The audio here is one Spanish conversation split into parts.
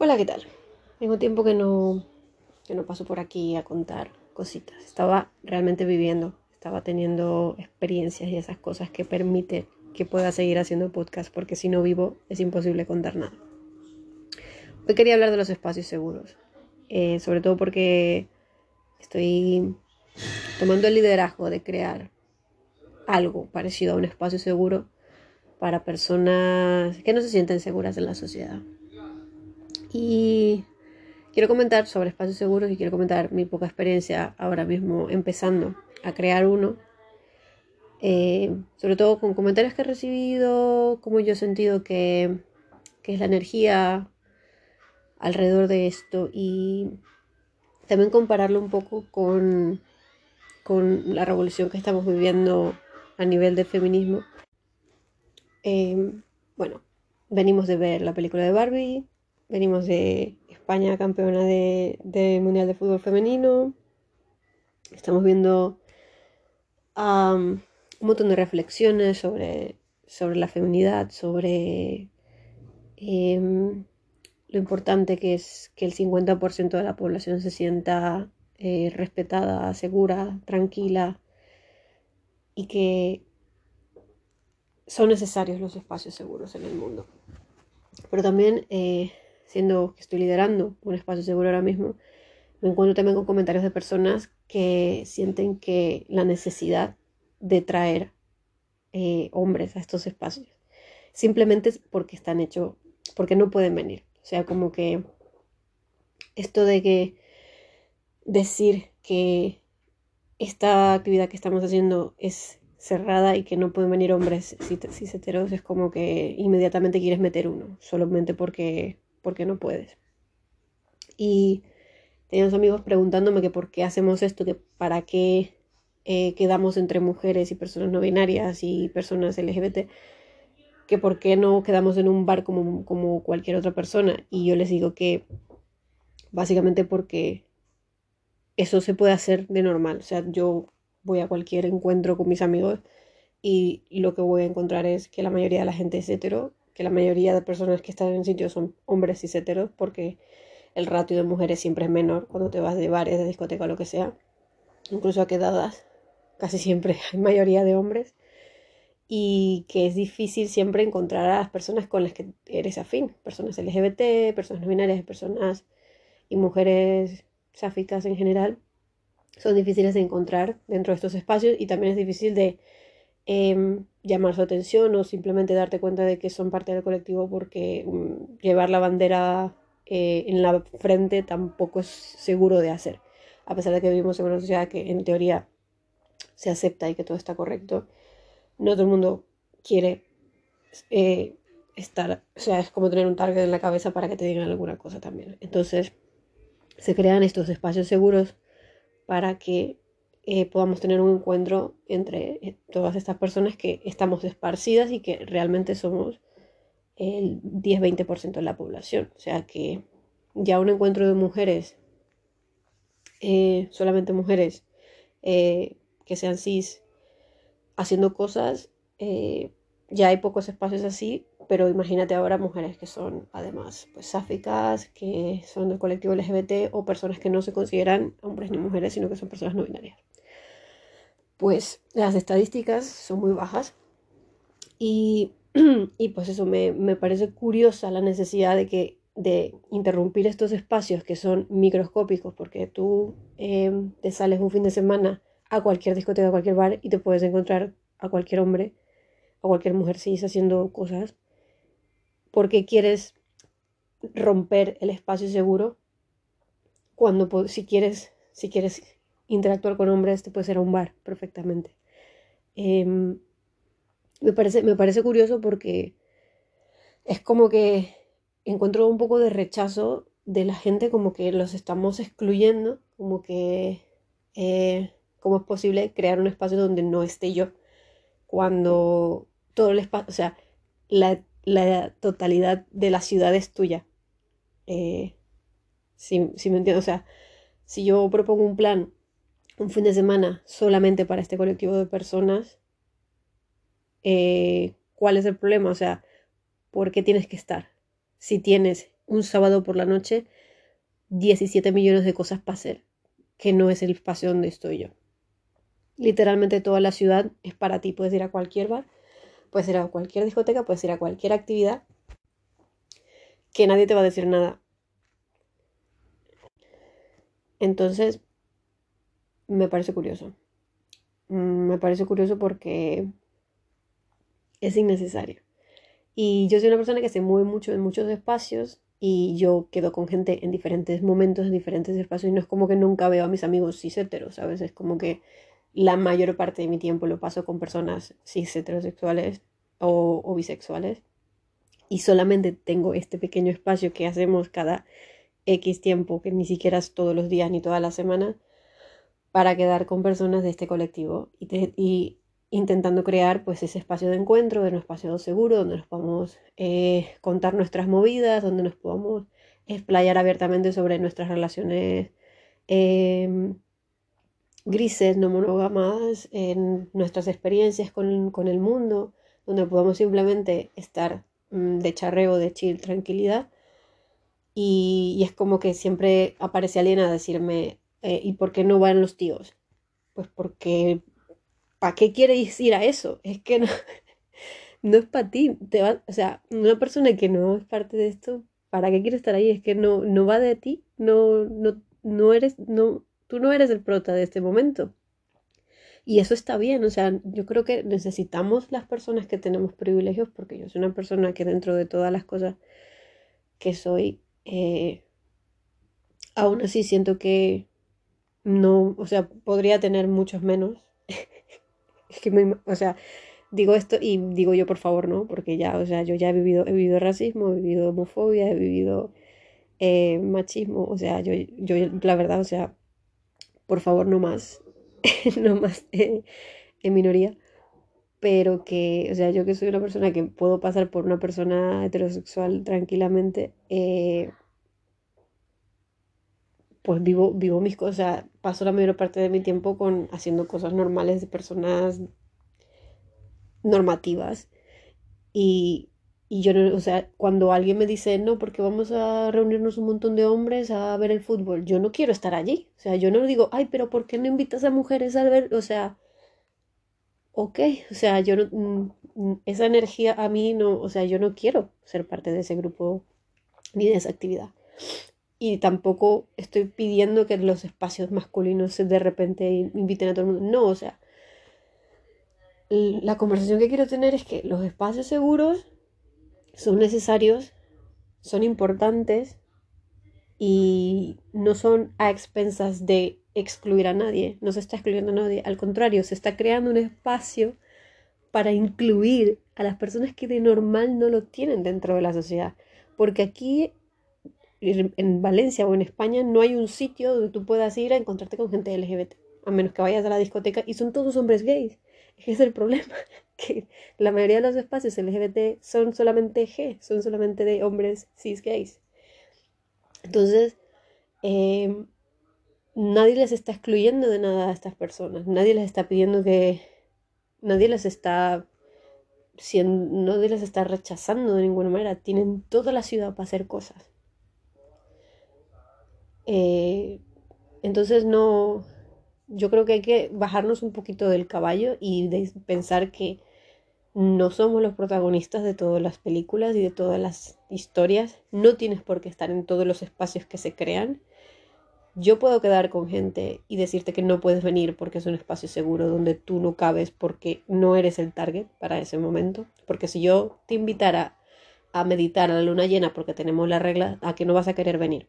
Hola, ¿qué tal? Tengo tiempo que no, que no paso por aquí a contar cositas. Estaba realmente viviendo, estaba teniendo experiencias y esas cosas que permiten que pueda seguir haciendo podcast, porque si no vivo es imposible contar nada. Hoy quería hablar de los espacios seguros, eh, sobre todo porque estoy tomando el liderazgo de crear algo parecido a un espacio seguro para personas que no se sienten seguras en la sociedad. Y quiero comentar sobre espacios seguros y quiero comentar mi poca experiencia ahora mismo empezando a crear uno. Eh, sobre todo con comentarios que he recibido, como yo he sentido que, que es la energía alrededor de esto y también compararlo un poco con, con la revolución que estamos viviendo a nivel del feminismo. Eh, bueno, venimos de ver la película de Barbie, venimos de España campeona de, Mundial de Fútbol Femenino. Estamos viendo un montón de reflexiones sobre, sobre la feminidad, sobre em, lo importante que es que el 50% de la población se sienta eh, respetada, segura, tranquila y que son necesarios los espacios seguros en el mundo. Pero también eh, siendo que estoy liderando un espacio seguro ahora mismo, me encuentro también con comentarios de personas que sienten que la necesidad de traer eh, hombres a estos espacios, simplemente porque están hechos, porque no pueden venir. O sea, como que esto de que decir que esta actividad que estamos haciendo es cerrada y que no pueden venir hombres cis heteros es como que inmediatamente quieres meter uno, solamente porque porque no puedes. Y tenía amigos preguntándome que por qué hacemos esto, que para qué eh, quedamos entre mujeres y personas no binarias y personas LGBT, que por qué no quedamos en un bar como, como cualquier otra persona. Y yo les digo que básicamente porque eso se puede hacer de normal. O sea, yo voy a cualquier encuentro con mis amigos y lo que voy a encontrar es que la mayoría de la gente es hetero que la mayoría de personas que están en sitios son hombres y heteros, porque el ratio de mujeres siempre es menor cuando te vas de bares, de discoteca o lo que sea. Incluso a quedadas, casi siempre hay mayoría de hombres. Y que es difícil siempre encontrar a las personas con las que eres afín, personas LGBT, personas no binarias, personas y mujeres sáficas en general, son difíciles de encontrar dentro de estos espacios y también es difícil de Em, llamar su atención o simplemente darte cuenta de que son parte del colectivo porque mm, llevar la bandera eh, en la frente tampoco es seguro de hacer. A pesar de que vivimos en una sociedad que en teoría se acepta y que todo está correcto, no todo el mundo quiere eh, estar, o sea, es como tener un target en la cabeza para que te digan alguna cosa también. Entonces, se crean estos espacios seguros para que eh, podamos tener un encuentro entre eh, todas estas personas que estamos esparcidas y que realmente somos el 10-20% de la población. O sea que ya un encuentro de mujeres, eh, solamente mujeres que sean cis, haciendo cosas, ya hay pocos espacios así, pero imagínate ahora mujeres que son además pues sáficas, que son del colectivo LGBT o personas que no se consideran hombres ni mujeres, sino que son personas no binarias pues las estadísticas son muy bajas. Y, pues eso me, parece curiosa la necesidad de que de interrumpir estos espacios que son microscópicos, porque tú em, te sales un fin de semana a cualquier discoteca, a cualquier bar y te puedes encontrar a cualquier hombre, a cualquier mujer cis haciendo cosas, porque quieres romper el espacio seguro cuando si quieres si quieres interactuar con hombres te puede ser a un bar perfectamente. Em, me, parece, me parece curioso porque es como que encuentro un poco de rechazo de la gente, como que los estamos excluyendo, como que eh, cómo es posible crear un espacio donde no esté yo, cuando todo el espacio, o sea, la, totalidad de la ciudad es tuya. Eh, si, si me entiendo, o sea, si yo propongo un plan un fin de semana solamente para este colectivo de personas, eh, ¿cuál es el problema? O sea, ¿por qué tienes que estar? Si tienes un sábado por la noche 17 millones de cosas para hacer, que no es el espacio donde estoy yo. Literalmente toda la ciudad es para ti, puedes ir a cualquier bar, puedes ir a cualquier discoteca, puedes ir a cualquier actividad, que nadie te va a decir nada. Entonces, me parece curioso. Mm, me parece curioso porque es innecesario. Y yo soy una persona que se mueve mucho en muchos espacios y yo quedo con gente en diferentes momentos, en diferentes espacios y no es como que nunca veo a mis amigos cis heteros, ¿sabes? Es como que la mayor parte de mi tiempo lo paso con personas cis heterosexuales o, o bisexuales y solamente tengo este pequeño espacio que hacemos cada X tiempo, que ni siquiera es todos los días ni todas las semanas, para quedar con personas de este colectivo y, intentando crear pues ese espacio de encuentro, de un espacio seguro, donde nos podamos eh, contar nuestras movidas, donde nos podamos explayar abiertamente sobre nuestras relaciones em, grises, no monógamas, en nuestras experiencias con, con, el mundo, donde podamos simplemente estar mm, de charreo, de chill, tranquilidad. Y, y, es como que siempre aparece alguien a decirme, eh, ¿Y por qué no van los tíos? Pues porque, ¿para qué quieres ir a eso? Es que no, no es para ti. Te va, o sea, una persona que no es parte de esto, ¿para qué quiere estar ahí? Es que no, no va de ti, no, no, no eres, no, tú no eres el prota de este momento. Y eso está bien, o sea, yo creo que necesitamos las personas que tenemos privilegios, porque yo soy una persona que dentro de todas las cosas que soy, eh, aún así siento que no, o sea, podría tener muchos menos. es que o sea, digo esto y digo yo por favor, ¿no? Porque ya, o sea, yo ya he vivido, he vivido racismo, he vivido homofobia, he vivido eh, machismo, o sea, yo, yo, la verdad, o sea, por favor, no más, no más eh, en minoría, pero que, o sea, yo que soy una persona que puedo pasar por una persona heterosexual tranquilamente, eh, pues vivo, vivo mis cosas, paso la mayor parte de mi tiempo con haciendo cosas normales de personas normativas. Y, y yo no, o sea, cuando alguien me dice, no, porque vamos a reunirnos un montón de hombres a ver el fútbol, yo no quiero estar allí. O sea, yo no digo, ay, pero ¿por qué no invitas a mujeres a ver? O sea, ok, o sea, yo no, mm, mm, esa energía a mí no, o sea, yo no quiero ser parte de ese grupo ni de esa actividad y tampoco estoy pidiendo que los espacios masculinos de repente inviten a todo el mundo. No, o sea, la conversación que quiero tener es que los espacios seguros son necesarios, son importantes y no son a expensas de excluir a nadie, no se está excluyendo a nadie, al contrario, se está creando un espacio para incluir a las personas que de normal no lo tienen dentro de la sociedad. Porque aquí en Valencia o en España no hay un sitio donde tú puedas ir a encontrarte con gente LGBT, a menos que vayas a la discoteca y son todos hombres gays. Ese es el problema, que la mayoría de los espacios LGBT son solamente G, son solamente de hombres cis gays. Entonces, em, nadie les está excluyendo de nada a estas personas, nadie les está pidiendo que, nadie les está siendo, nadie les está rechazando de ninguna manera, tienen toda la ciudad para hacer cosas. Eh, entonces no, yo creo que hay que bajarnos un poquito del caballo y pensar que no somos los protagonistas de todas las películas y de todas las historias. No tienes por qué estar en todos los espacios que se crean. Yo puedo quedar con gente y decirte que no puedes venir porque es un espacio seguro donde tú no cabes porque no eres el target para ese momento. Porque si yo te invitara a meditar a la luna llena porque tenemos la regla, a que no vas a querer venir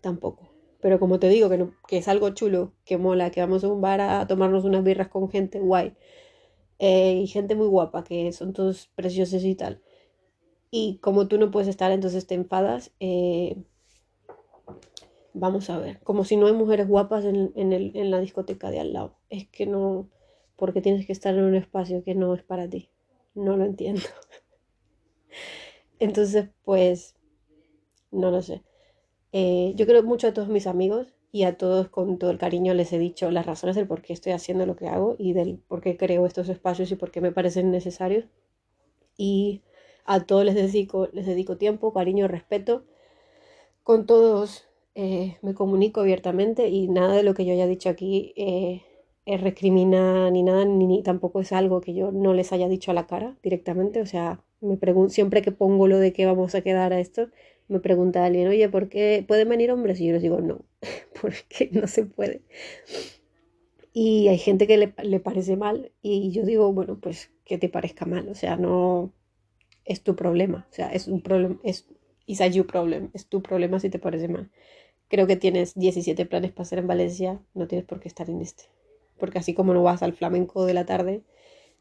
tampoco. Pero como te digo, que, que es algo chulo, que mola, que vamos a un bar a tomarnos unas birras con gente guay. Eh, y gente muy guapa, que son todos preciosos y tal. Y como tú no puedes estar, entonces te enfadas. Eh, vamos a ver, como si no hay mujeres guapas en, en, el, en la discoteca de al lado. Es que no, porque tienes que estar en un espacio que no es para ti. No lo entiendo. Entonces, pues, no lo sé. Eh, yo creo mucho a todos mis amigos y a todos con todo el cariño les he dicho las razones del por qué estoy haciendo lo que hago y del por qué creo estos espacios y por qué me parecen necesarios. Y a todos les dedico, les dedico tiempo, cariño, respeto con todos eh, me comunico abiertamente y nada de lo que yo haya dicho aquí eh, es recrimina ni nada, ni, tampoco es algo que yo no les haya dicho a la cara directamente. O sea, me siempre que pongo lo de que vamos a quedar a esto, me pregunta alguien, oye, ¿por qué pueden venir hombres? Y yo les digo, no, porque no se puede. Y hay gente que le, le parece mal y yo digo, bueno, pues que te parezca mal, o sea, no es tu problema, o sea, es un problema, es is a you problem, es tu problema si te parece mal. Creo que tienes 17 planes para hacer en Valencia, no tienes por qué estar en este. Porque así como no vas al flamenco de la tarde,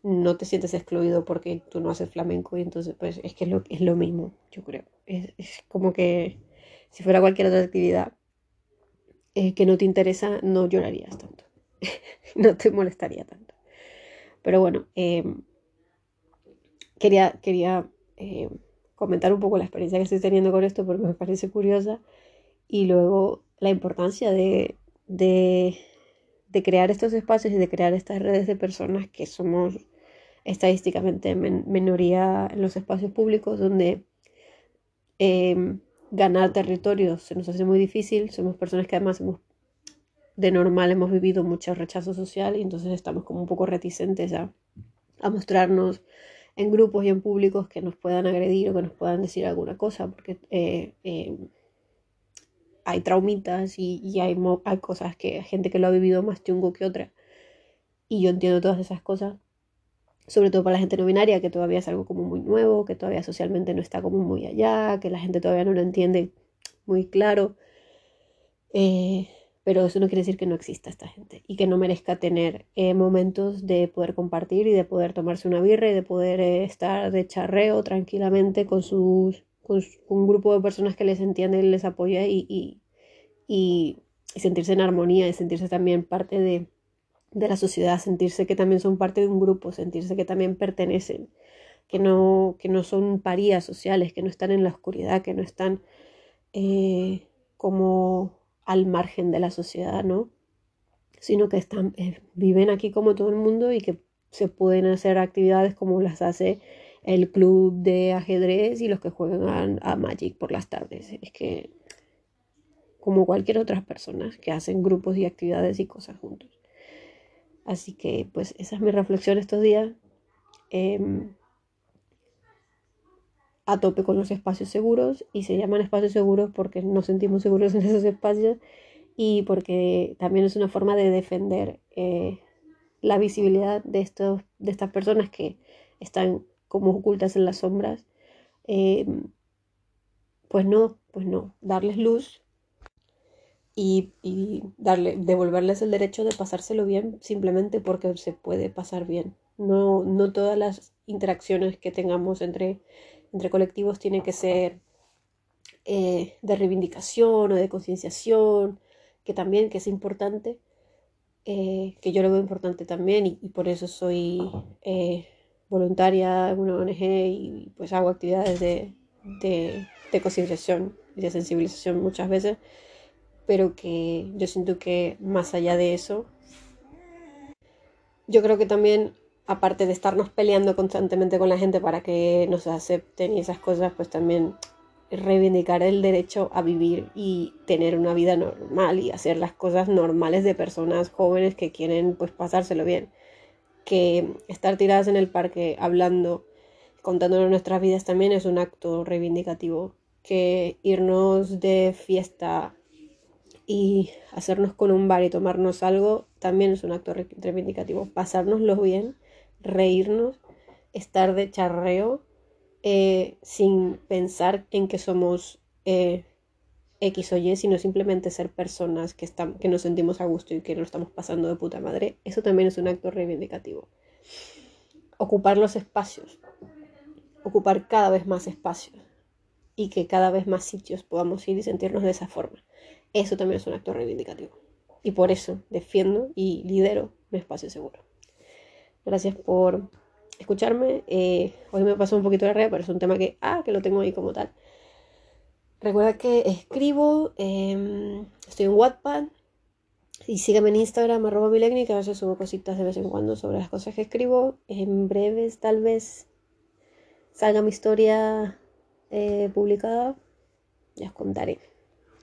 no te sientes excluido porque tú no haces flamenco y entonces pues es que es lo, es lo mismo, yo creo. Es, como que si fuera cualquier otra actividad eh, que no te interesa, no llorarías tanto, no te molestaría tanto. Pero bueno, em, quería, quería em, comentar un poco la experiencia que estoy teniendo con esto porque me parece curiosa y luego la importancia de, de, crear estos espacios y de crear estas redes de personas que somos estadísticamente minoría en los espacios públicos donde em, ganar territorios se nos hace muy difícil, somos personas que además hemos de normal hemos vivido mucho rechazo social y entonces estamos como un poco reticentes a, a mostrarnos en grupos y en públicos que nos puedan agredir o que nos puedan decir alguna cosa, porque eh, eh, hay traumitas y, hay, hay, cosas que gente que lo ha vivido más chungo que otra. Y yo entiendo todas esas cosas, sobre todo para la gente no binaria, que todavía es algo como muy nuevo, que todavía socialmente no está como muy allá, que la gente todavía no lo entiende muy claro. Eh, pero eso no quiere decir que no exista esta gente y que no merezca tener eh, momentos de poder compartir y de poder tomarse una birra y de poder eh, estar de charreo tranquilamente con, sus, con, un grupo de personas que les entiende y les apoya y, y, y, sentirse en armonía y sentirse también parte de, de, la sociedad, sentirse que también son parte de un grupo, sentirse que también pertenecen, que no, que no son parías sociales, que no están en la oscuridad, que no están eh, como al margen de la sociedad, ¿no? Sino que están, eh, viven aquí como todo el mundo y que se pueden hacer actividades como las hace el club de ajedrez y los que juegan a, Magic por las tardes. Es que como cualquier otra persona que hacen grupos y actividades y cosas juntos. Así que pues esa es mi reflexión estos días. Em, a tope con los espacios seguros y se llaman espacios seguros porque nos sentimos seguros en esos espacios y porque también es una forma de defender eh, la visibilidad de, estos, de estas personas que están como ocultas en las sombras. Eh, pues no, pues no, darles luz y, y, darle, devolverles el derecho de pasárselo bien simplemente porque se puede pasar bien. No, no todas las interacciones que tengamos entre entre colectivos tiene que ser eh, de reivindicación o de concienciación, que también que es importante, eh, que yo lo veo importante también y, por eso soy eh, voluntaria en una ONG y pues hago actividades de, de, de concienciación y de sensibilización muchas veces, pero que yo siento que más allá de eso, yo creo que también aparte de estarnos peleando constantemente con la gente para que nos acepten y esas cosas, pues también reivindicar el derecho a vivir y tener una vida normal y hacer las cosas normales de personas jóvenes que quieren pues pasárselo bien. Que estar tiradas en el parque hablando, contándonos nuestras vidas también es un acto reivindicativo. Que irnos de fiesta y hacernos con un bar y tomarnos algo también es un acto reivindicativo. Pasárnoslo bien reírnos, estar de charreo eh, sin pensar en que somos eh, X o Y, sino simplemente ser personas que, que nos sentimos a gusto y que nos estamos pasando de puta madre, eso también es un acto reivindicativo. Ocupar los espacios, ocupar cada vez más espacios y que cada vez más sitios podamos ir y sentirnos de esa forma. Eso también es un acto reivindicativo. Y por eso defiendo y lidero un espacio seguro. Gracias por escucharme. Eh, hoy me pasó un poquito la red, pero es un tema que, ah, que lo tengo ahí como tal. Recuerda que escribo, em, estoy en Wattpad y síganme en Instagram, arroba milegni, que a veces subo cositas de vez en cuando sobre las cosas que escribo. En breves, tal vez, salga mi historia eh, publicada. Ya os contaré.